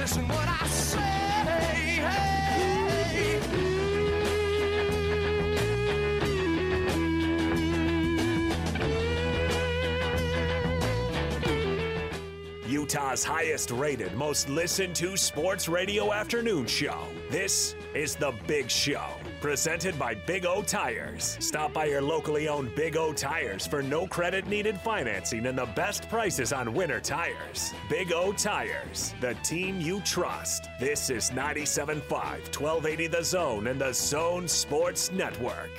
listen what I say. Utah's highest rated, most listened to sports radio afternoon show. This is The Big Show, presented by Big O Tires. Stop by your locally owned Big O Tires for no credit needed financing and the best prices on winter tires. Big O Tires, the team you trust. This is 97.5, 1280 The Zone and the Zone Sports Network.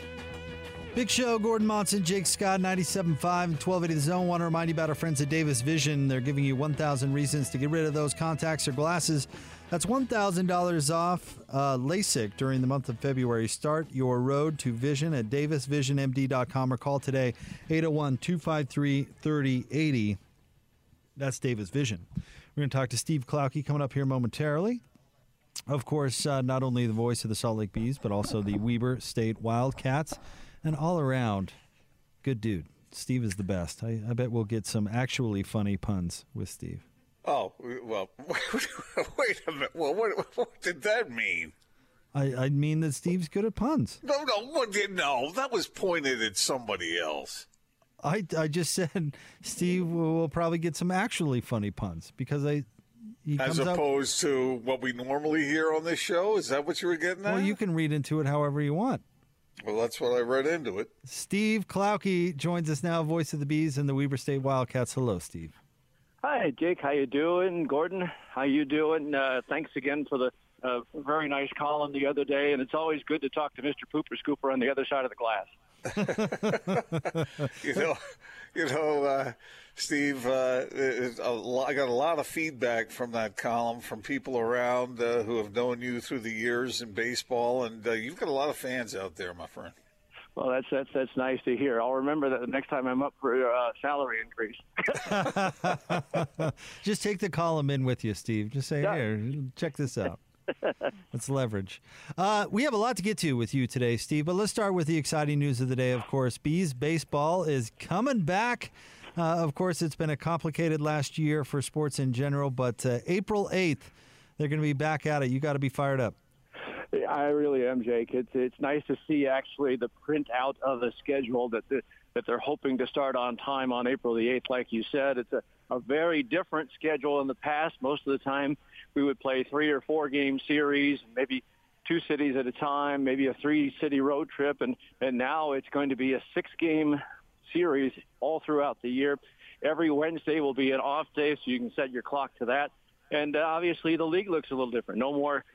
Big Show, Gordon Monson, Jake Scott, 97.5 and 1280 The Zone. Want to remind you about our friends at Davis Vision. They're giving you 1,000 reasons to get rid of those contacts or glasses. That's $1,000 off uh, LASIK during the month of February. Start your road to vision at davisvisionmd.com or call today 801 253 3080. That's Davis Vision. We're going to talk to Steve Klauke coming up here momentarily. Of course, uh, not only the voice of the Salt Lake Bees, but also the Weber State Wildcats. And all around, good dude. Steve is the best. I, I bet we'll get some actually funny puns with Steve. Oh, well, wait a minute. Well, what, what did that mean? I, I mean that Steve's good at puns. No, no, what did, no, that was pointed at somebody else. I, I just said Steve will probably get some actually funny puns because I. He As opposed to what we normally hear on this show? Is that what you were getting at? well, you can read into it however you want. Well, that's what I read into it. Steve Klauke joins us now, voice of the Bees and the Weber State Wildcats. Hello, Steve. Hi, Jake. How you doing? Gordon, how you doing? Uh, thanks again for the uh, very nice column the other day, and it's always good to talk to Mr. Pooper Scooper on the other side of the glass. you know, you know, uh, Steve. Uh, lot, I got a lot of feedback from that column from people around uh, who have known you through the years in baseball, and uh, you've got a lot of fans out there, my friend. Well, that's that's that's nice to hear. I'll remember that the next time I'm up for a uh, salary increase. Just take the column in with you, Steve. Just say, Yeah. here, check this out. Let's leverage. Uh, we have a lot to get to with you today, Steve, but let's start with the exciting news of the day, of course. Bees baseball is coming back. Uh, of course, it's been a complicated last year for sports in general, but uh, April 8th, they're going to be back at it. You got to be fired up. I really am, Jake. It's it's nice to see actually the printout of the schedule that the, that they're hoping to start on time on April the eighth. Like you said, it's a, a very different schedule in the past. Most of the time, we would play three or four game series, maybe two cities at a time, maybe a three city road trip, and and now it's going to be a six game series all throughout the year. Every Wednesday will be an off day, so you can set your clock to that. And uh, obviously, the league looks a little different. No more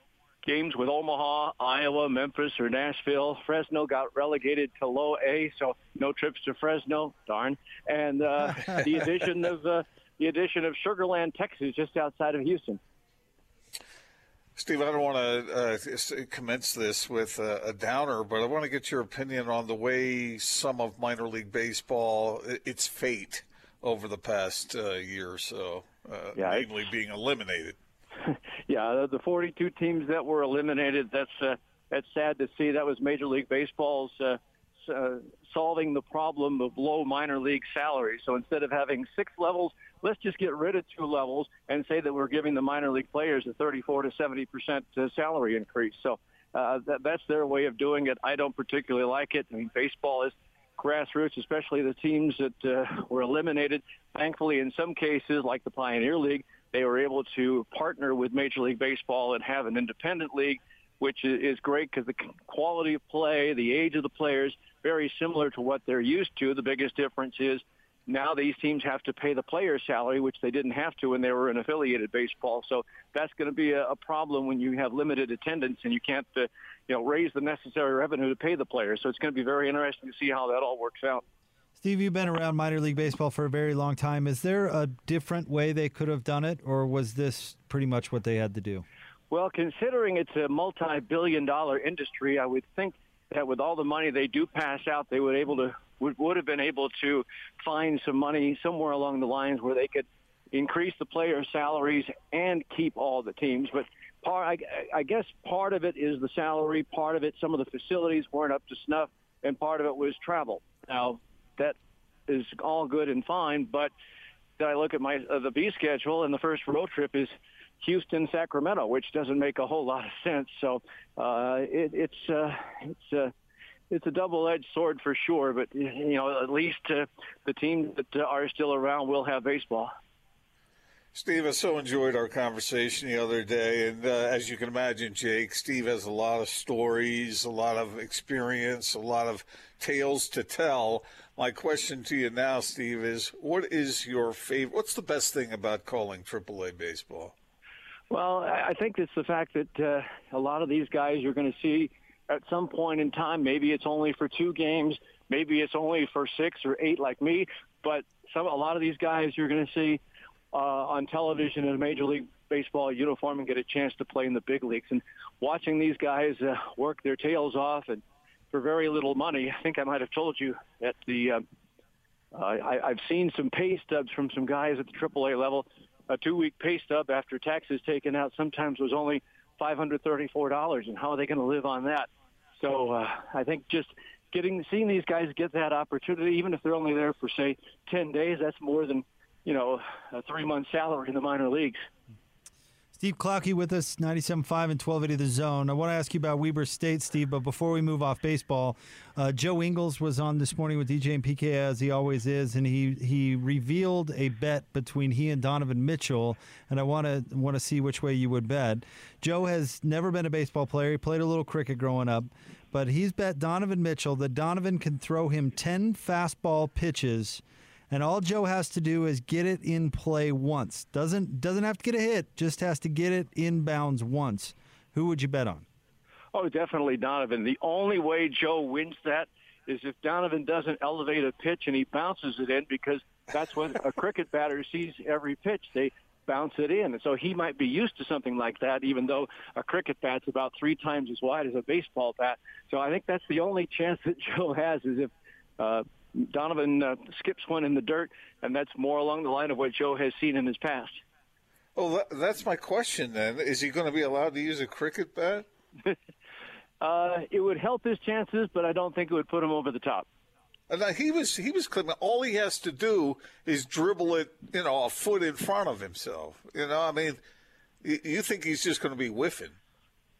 games with Omaha, Iowa, Memphis, or Nashville. Fresno got relegated to low A, so no trips to Fresno. Darn. And uh, the addition of uh, the addition of Sugarland, Texas, just outside of Houston. Steve, I don't want to uh, commence this with a, a downer, but I want to get your opinion on the way some of minor league baseball, its fate over the past uh, year or so, uh, Yeah, namely being eliminated. yeah, the- the 42 teams that were eliminated. That's uh, that's sad to see. That was Major League Baseball's uh, uh, solving the problem of low minor league salaries. So instead of having six levels, let's just get rid of two levels and say that we're giving the minor league players a 34 to 70 percent uh, salary increase. So uh, that, that's their way of doing it. I don't particularly like it. I mean, baseball is grassroots, especially the teams that uh, were eliminated. Thankfully, in some cases, like the Pioneer League, they were able to partner with Major League Baseball and have an independent league, which is great because the quality of play, the age of the players, very similar to what they're used to. The biggest difference is now these teams have to pay the player's salary, which they didn't have to when they were in affiliated baseball. So that's going to be a, a problem when you have limited attendance and you can't, uh, you know, raise the necessary revenue to pay the players. So it's going to be very interesting to see how that all works out. Steve, you've been around minor league baseball for a very long time. Is there a different way they could have done it, or was this pretty much what they had to do? Well, considering it's a multi-billion dollar industry, I would think that with all the money they do pass out, they would able to would, would have been able to find some money somewhere along the lines where they could increase the players' salaries and keep all the teams. But part, I, I guess part of it is the salary, part of it some of the facilities weren't up to snuff, and part of it was travel. Now that is all good and fine, but then I look at my uh, the Bees schedule, and the first road trip is Houston, Sacramento, which doesn't make a whole lot of sense. So uh, it, it's uh, it's uh, it's a double-edged sword for sure. But you know, at least uh, the teams that are still around will have baseball. Steve, I so enjoyed our conversation the other day. And uh, as you can imagine, Jake, Steve has a lot of stories, a lot of experience, a lot of tales to tell. My question to you now, Steve, is what is your favorite? What's the best thing about calling AAA baseball? Well, I think it's the fact that uh, a lot of these guys you're going to see at some point in time. Maybe it's only for two games, maybe it's only for six or eight, like me. But some a lot of these guys you're going to see uh, on television in a Major League Baseball uniform and get a chance to play in the big leagues. And watching these guys uh, work their tails off and for very little money, I think I might have told you at the. Uh, uh, I, I've seen some pay stubs from some guys at the AAA level a two-week pay stub after taxes taken out sometimes was only $534, and how are they going to live on that? So uh, I think just getting seeing these guys get that opportunity, even if they're only there for say 10 days, that's more than you know a three-month salary in the minor leagues. Steve Klauke with us, 97.5 and 1280 The Zone. I want to ask you about Weber State, Steve, but before we move off baseball, uh, Joe Ingles was on this morning with DJ and PK, as he always is, and he, he revealed a bet between he and Donovan Mitchell, and I want to want to see which way you would bet. Joe has never been a baseball player. He played a little cricket growing up, but he's bet Donovan Mitchell that Donovan can throw him 10 fastball pitches – and all Joe has to do is get it in play once. Doesn't doesn't have to get a hit, just has to get it inbounds once. Who would you bet on? Oh, definitely Donovan. The only way Joe wins that is if Donovan doesn't elevate a pitch and he bounces it in because that's what a cricket batter sees every pitch. They bounce it in. And so he might be used to something like that, even though a cricket bat's about three times as wide as a baseball bat. So I think that's the only chance that Joe has is if uh, Donovan uh, skips one in the dirt, and that's more along the line of what Joe has seen in his past. Well, that's my question then. Is he going to be allowed to use a cricket bat? uh, it would help his chances, but I don't think it would put him over the top. And he was he was claiming all he has to do is dribble it, you know, a foot in front of himself. You know, I mean, you think he's just going to be whiffing?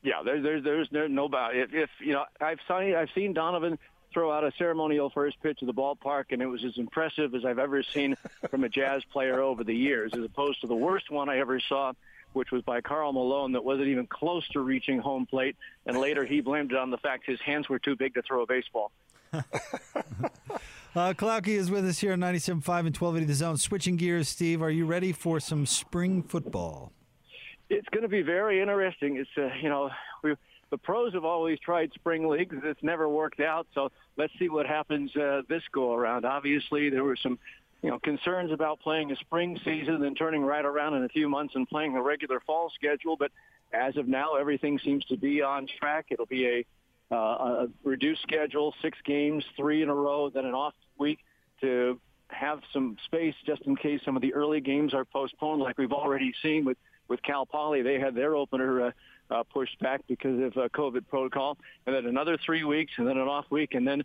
Yeah, there, there, there's no, no doubt. If, if you know, I've seen I've seen Donovan throw out a ceremonial first pitch of the ballpark, and it was as impressive as I've ever seen from a Jazz player over the years, as opposed to the worst one I ever saw, which was by Karl Malone, that wasn't even close to reaching home plate, and later he blamed it on the fact his hands were too big to throw a baseball. uh, Klauke is with us here on 97.5 and 1280 The Zone. Switching gears, Steve, are you ready for some spring football? It's going to be very interesting. It's, uh, you know, the pros have always tried spring leagues. It's never worked out. So let's see what happens uh, this go around. Obviously, there were some you know concerns about playing a spring season and turning right around in a few months and playing the regular fall schedule. But as of now, everything seems to be on track. It'll be a, uh, a reduced schedule, six games, three in a row, then an off week to have some space just in case some of the early games are postponed, like we've already seen with with Cal Poly. They had their opener. Uh, uh, pushed back because of uh, COVID protocol, and then another three weeks, and then an off week, and then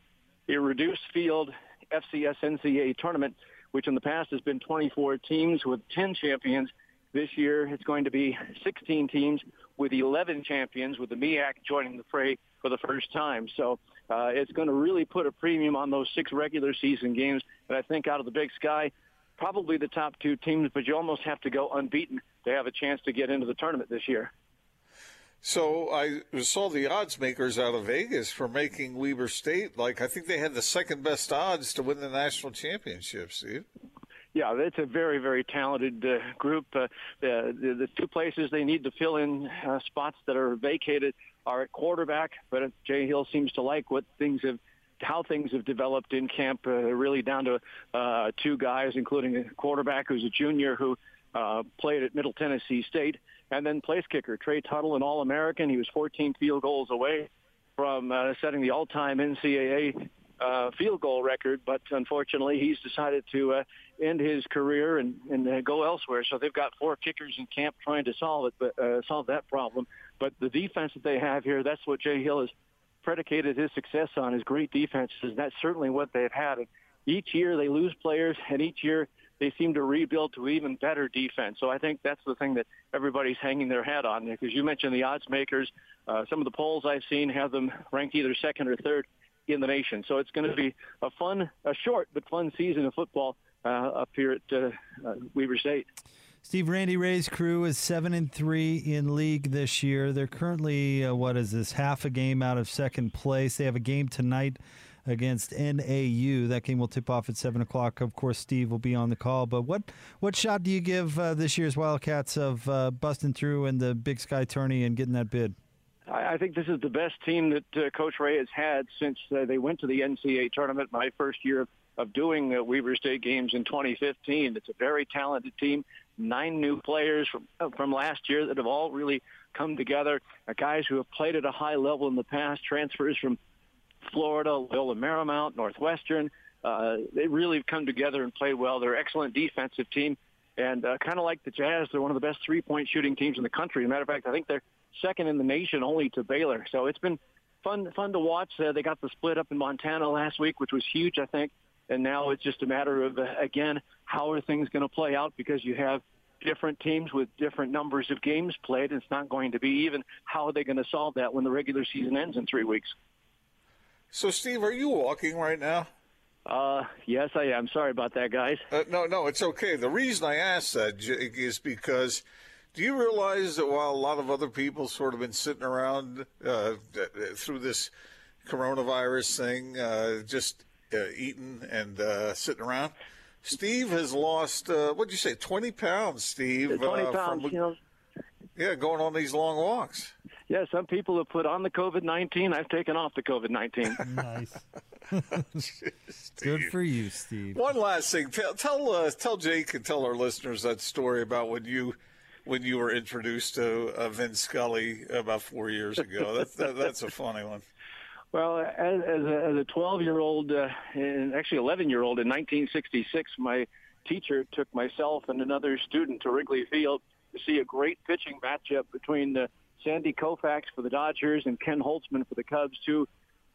a reduced field FCS NCAA tournament, which in the past has been 24 teams with 10 champions. This year, it's going to be 16 teams with 11 champions, with the MEAC joining the fray for the first time. So uh, it's going to really put a premium on those six regular season games. And I think out of the Big Sky, probably the top two teams, but you almost have to go unbeaten to have a chance to get into the tournament this year. So I saw the odds makers out of Vegas for making Weber State like I think they had the second best odds to win the national championship. Steve. Yeah, it's a very, very talented uh, group. Uh, the, the, two places they need to fill in uh, spots that are vacated are at quarterback, but Jay Hill seems to like what things have how things have developed in camp, uh, really down to uh, two guys, including a quarterback who's a junior who uh, played at Middle Tennessee State, and then place kicker Trey Tuttle, an All-American. He was 14 field goals away from uh, setting the all-time NCAA uh, field goal record, but unfortunately, he's decided to uh, end his career and, and uh, go elsewhere. So they've got four kickers in camp trying to solve it, but uh, solve that problem. But the defense that they have here, that's what Jay Hill has predicated his success on is great defenses. That's certainly what they've had. And each year they lose players, and each year they seem to rebuild to even better defense. So I think that's the thing that everybody's hanging their hat on. Because you mentioned the odds makers, uh, some of the polls I've seen have them ranked either second or third in the nation. So it's going to be a fun, a short but fun season of football uh, up here at uh, uh, Weber State. Steve Randy Rahe's crew is seven and three in league this year. They're currently uh, what is this half a game out of second place. They have a game tonight against NAU. That game will tip off at seven o'clock. Of course, Steve will be on the call. But what what shot do you give uh, this year's Wildcats of uh, busting through in the Big Sky tourney and getting that bid? I think this is the best team that uh, Coach Rahe has had since uh, they went to the NCAA tournament. My first year of, doing uh, Weber State games in 2015. It's a very talented team. Nine new players from uh, from last year that have all really come together. Uh, guys who have played at a high level in the past. Transfers from Florida, Loyola Marymount, Northwestern. Uh, they really have come together and played well. They're an excellent defensive team. And uh, kind of like the Jazz, they're one of the best three-point shooting teams in the country. As a matter of fact, I think they're second in the nation only to Baylor. So it's been fun fun to watch. Uh, they got the split up in Montana last week, which was huge, I think. And now it's just a matter of, uh, again, how are things going to play out because you have different teams with different numbers of games played. It's not going to be even. How are they going to solve that when the regular season ends in three weeks? So, Steve, are you walking right now? Uh, yes, I am. Sorry about that, guys. Uh, no, no, it's okay. The reason I asked that, Jake, is because do you realize that while a lot of other people sort of been sitting around uh, through this coronavirus thing, uh, just uh, eating and uh, sitting around, Steve has lost, uh, what'd you say, 20 pounds, Steve? 20 uh, pounds, from- you know. Yeah, going on these long walks. Yeah, some people have put on the COVID-19. I've taken off the COVID-19. Nice. Good for you, Steve. One last thing, tell tell, uh, tell Jake and tell our listeners that story about when you when you were introduced to uh, Vince Scully about four years ago. That's that, that's a funny one. Well, as, as a, as a 12-year-old, uh, and actually 11-year-old in 1966, my teacher took myself and another student to Wrigley Field to see a great pitching matchup between uh, Sandy Koufax for the Dodgers and Ken Holtzman for the Cubs, two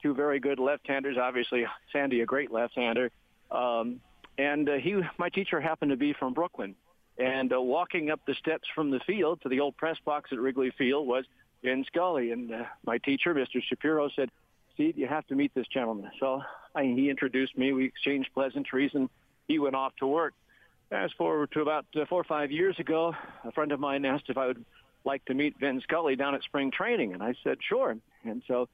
two very good left-handers. Obviously, Sandy a great left-hander, um, and uh, he my teacher happened to be from Brooklyn, and uh, walking up the steps from the field to the old press box at Wrigley Field was Vin Scully, and uh, my teacher, Mr. Shapiro, said, "Steve, you have to meet this gentleman." So I, he introduced me. We exchanged pleasantries, and he went off to work. Fast forward to about uh, four or five years ago, a friend of mine asked if I would like to meet Vin Scully down at spring training, and I said sure. And so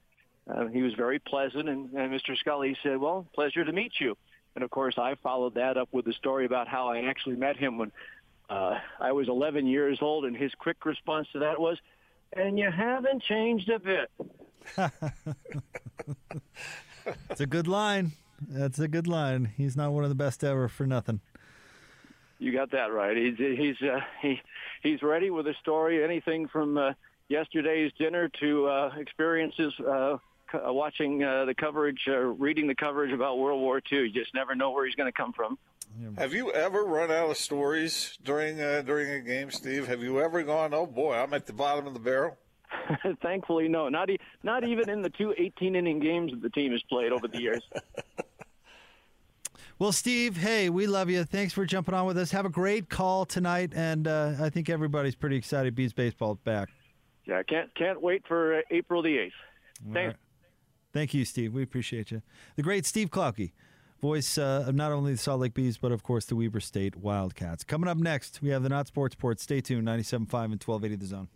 uh, he was very pleasant, and, and Mr. Scully said, "Well, pleasure to meet you." And of course, I followed that up with a story about how I actually met him when uh, I was 11 years old, and his quick response to that was, "And you haven't changed a bit." It's a good line. That's a good line. He's not one of the best ever for nothing. You got that right. He's he's uh, he he's ready with a story. Anything from uh, yesterday's dinner to uh, experiences uh, co- uh, watching uh, the coverage, uh, reading the coverage about World War II. You just never know where he's going to come from. Have you ever run out of stories during uh, during a game, Steve? Have you ever gone, "Oh boy, I'm at the bottom of the barrel"? Thankfully, no. Not e- not even in the two 18 inning games that the team has played over the years. Well, Steve, hey, we love you. Thanks for jumping on with us. Have a great call tonight, and uh, I think everybody's pretty excited. Bees baseball back. yeah, can't can't wait for uh, April the 8th. Thanks. right. Thank you, Steve. We appreciate you. The great Steve Klauke, voice uh, of not only the Salt Lake Bees, but of course the Weber State Wildcats. Coming up next, we have the Not Sports Report. Stay tuned, 97.5 and 1280 The Zone.